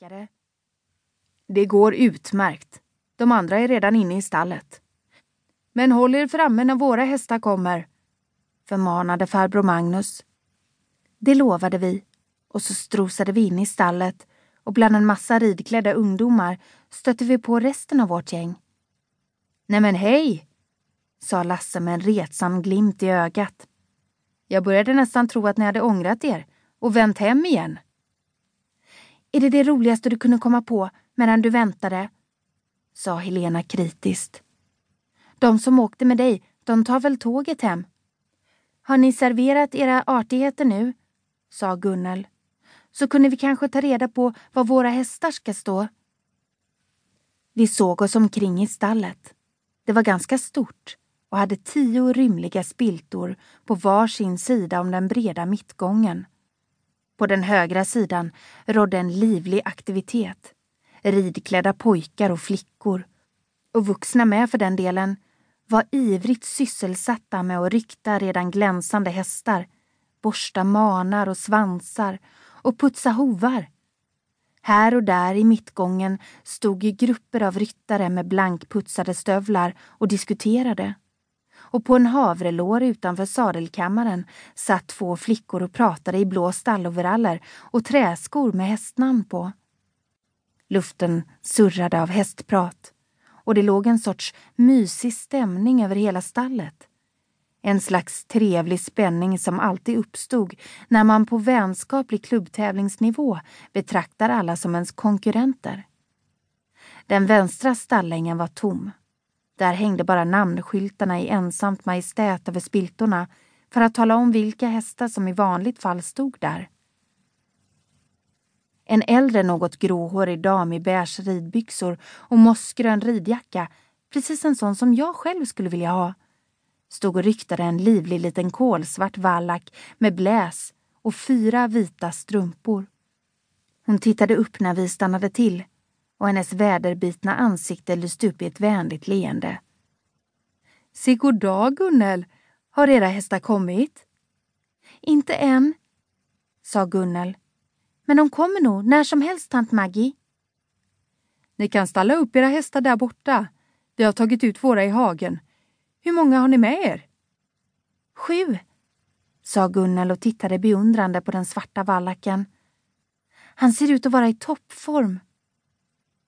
Läkare. Det går utmärkt. De andra är redan inne i stallet. Men håll er framme när våra hästar kommer, förmanade farbror Magnus. Det lovade vi och så strosade vi in i stallet och bland en massa ridklädda ungdomar stötte vi på resten av vårt gäng. Nej men hej, sa Lasse med en retsam glimt i ögat. Jag började nästan tro att ni hade ångrat er och vänt hem igen. Är det det roligaste du kunde komma på medan du väntade? sa Helena kritiskt. De som åkte med dig, de tar väl tåget hem? Har ni serverat era artigheter nu? sa Gunnel. Så kunde vi kanske ta reda på var våra hästar ska stå. Vi såg oss omkring i stallet. Det var ganska stort och hade tio rymliga spiltor på var sin sida om den breda mittgången. På den högra sidan rådde en livlig aktivitet. Ridklädda pojkar och flickor, och vuxna med för den delen, var ivrigt sysselsatta med att rykta redan glänsande hästar, borsta manar och svansar och putsa hovar. Här och där i mittgången stod grupper av ryttare med blankputsade stövlar och diskuterade. Och på en havrelår utanför sadelkammaren satt två flickor och pratade i blå stalloveraller och träskor med hästnamn på. Luften surrade av hästprat och det låg en sorts mysig stämning över hela stallet. En slags trevlig spänning som alltid uppstod när man på vänskaplig klubbtävlingsnivå betraktar alla som ens konkurrenter. Den vänstra stallängen var tom. Där hängde bara namnskyltarna i ensamt majestät över spiltorna för att tala om vilka hästar som i vanligt fall stod där. En äldre något gråhårig dam i beige ridbyxor och mossgrön ridjacka, precis en sån som jag själv skulle vilja ha, stod och ryktade en livlig liten kolsvart vallack med bläs och fyra vita strumpor. Hon tittade upp när vi stannade till och hennes väderbitna ansikte lyste upp i ett vänligt leende. Se god dag, Gunnel, har era hästar kommit? Inte än, sa Gunnel men de kommer nog när som helst, tant Maggie. Ni kan stalla upp era hästar där borta. Vi har tagit ut våra i hagen. Hur många har ni med er? Sju, sa Gunnel och tittade beundrande på den svarta vallaken. Han ser ut att vara i toppform.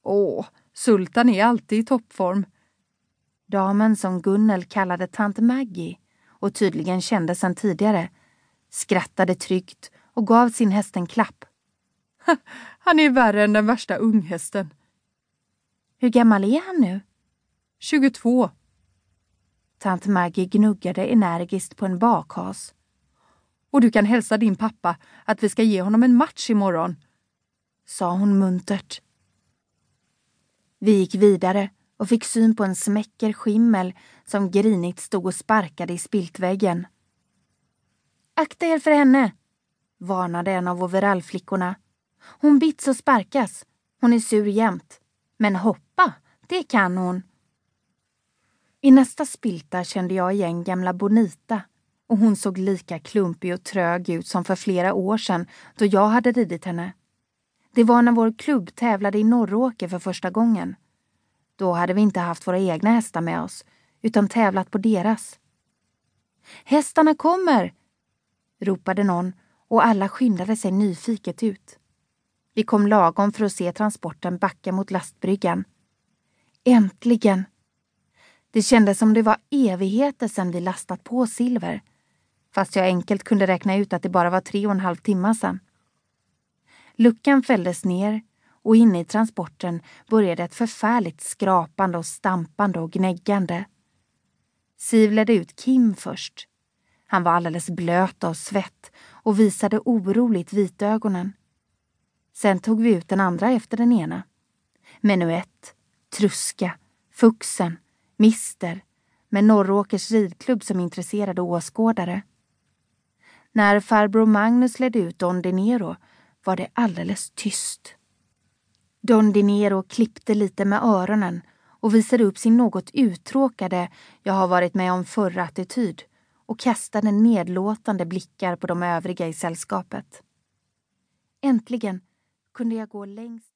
Åh, Sultan är alltid i toppform. Damen som Gunnel kallade tant Maggie och tydligen kände sedan tidigare skrattade tryggt och gav sin häst en klapp. Han är värre än den värsta unghästen. Hur gammal är han nu? 22. Tant Maggie gnuggade energiskt på en bakhas. Och du kan hälsa din pappa att vi ska ge honom en match imorgon, sa hon muntert. Vi gick vidare och fick syn på en smäcker skimmel som grinigt stod och sparkade i spiltväggen. Akta er för henne, varnade en av overallflickorna. Hon bits och sparkas. Hon är sur jämt. Men hoppa, det kan hon. I nästa spilta kände jag igen gamla Bonita och hon såg lika klumpig och trög ut som för flera år sedan då jag hade ridit henne. Det var när vår klubb tävlade i Norråker för första gången. Då hade vi inte haft våra egna hästar med oss, utan tävlat på deras. Hästarna kommer! ropade någon och alla skyndade sig nyfiket ut. Vi kom lagom för att se transporten backa mot lastbryggan. Äntligen! Det kändes som det var evigheter sedan vi lastat på silver. Fast jag enkelt kunde räkna ut att det bara var tre och en halv timme sedan. Luckan fälldes ner och inne i transporten började ett förfärligt skrapande och stampande och gnäggande. Siv ledde ut Kim först. Han var alldeles blöt av svett och visade oroligt vitögonen. Sen tog vi ut den andra efter den ena. Menuett, Truska, Fuxen, Mister med Norråkers ridklubb som intresserade åskådare. När farbror Magnus ledde ut Don Dinero var det alldeles tyst. Don Dinero klippte lite med öronen och visade upp sin något uttråkade jag har varit med om förra attityd och kastade nedlåtande blickar på de övriga i sällskapet. Äntligen kunde jag gå längst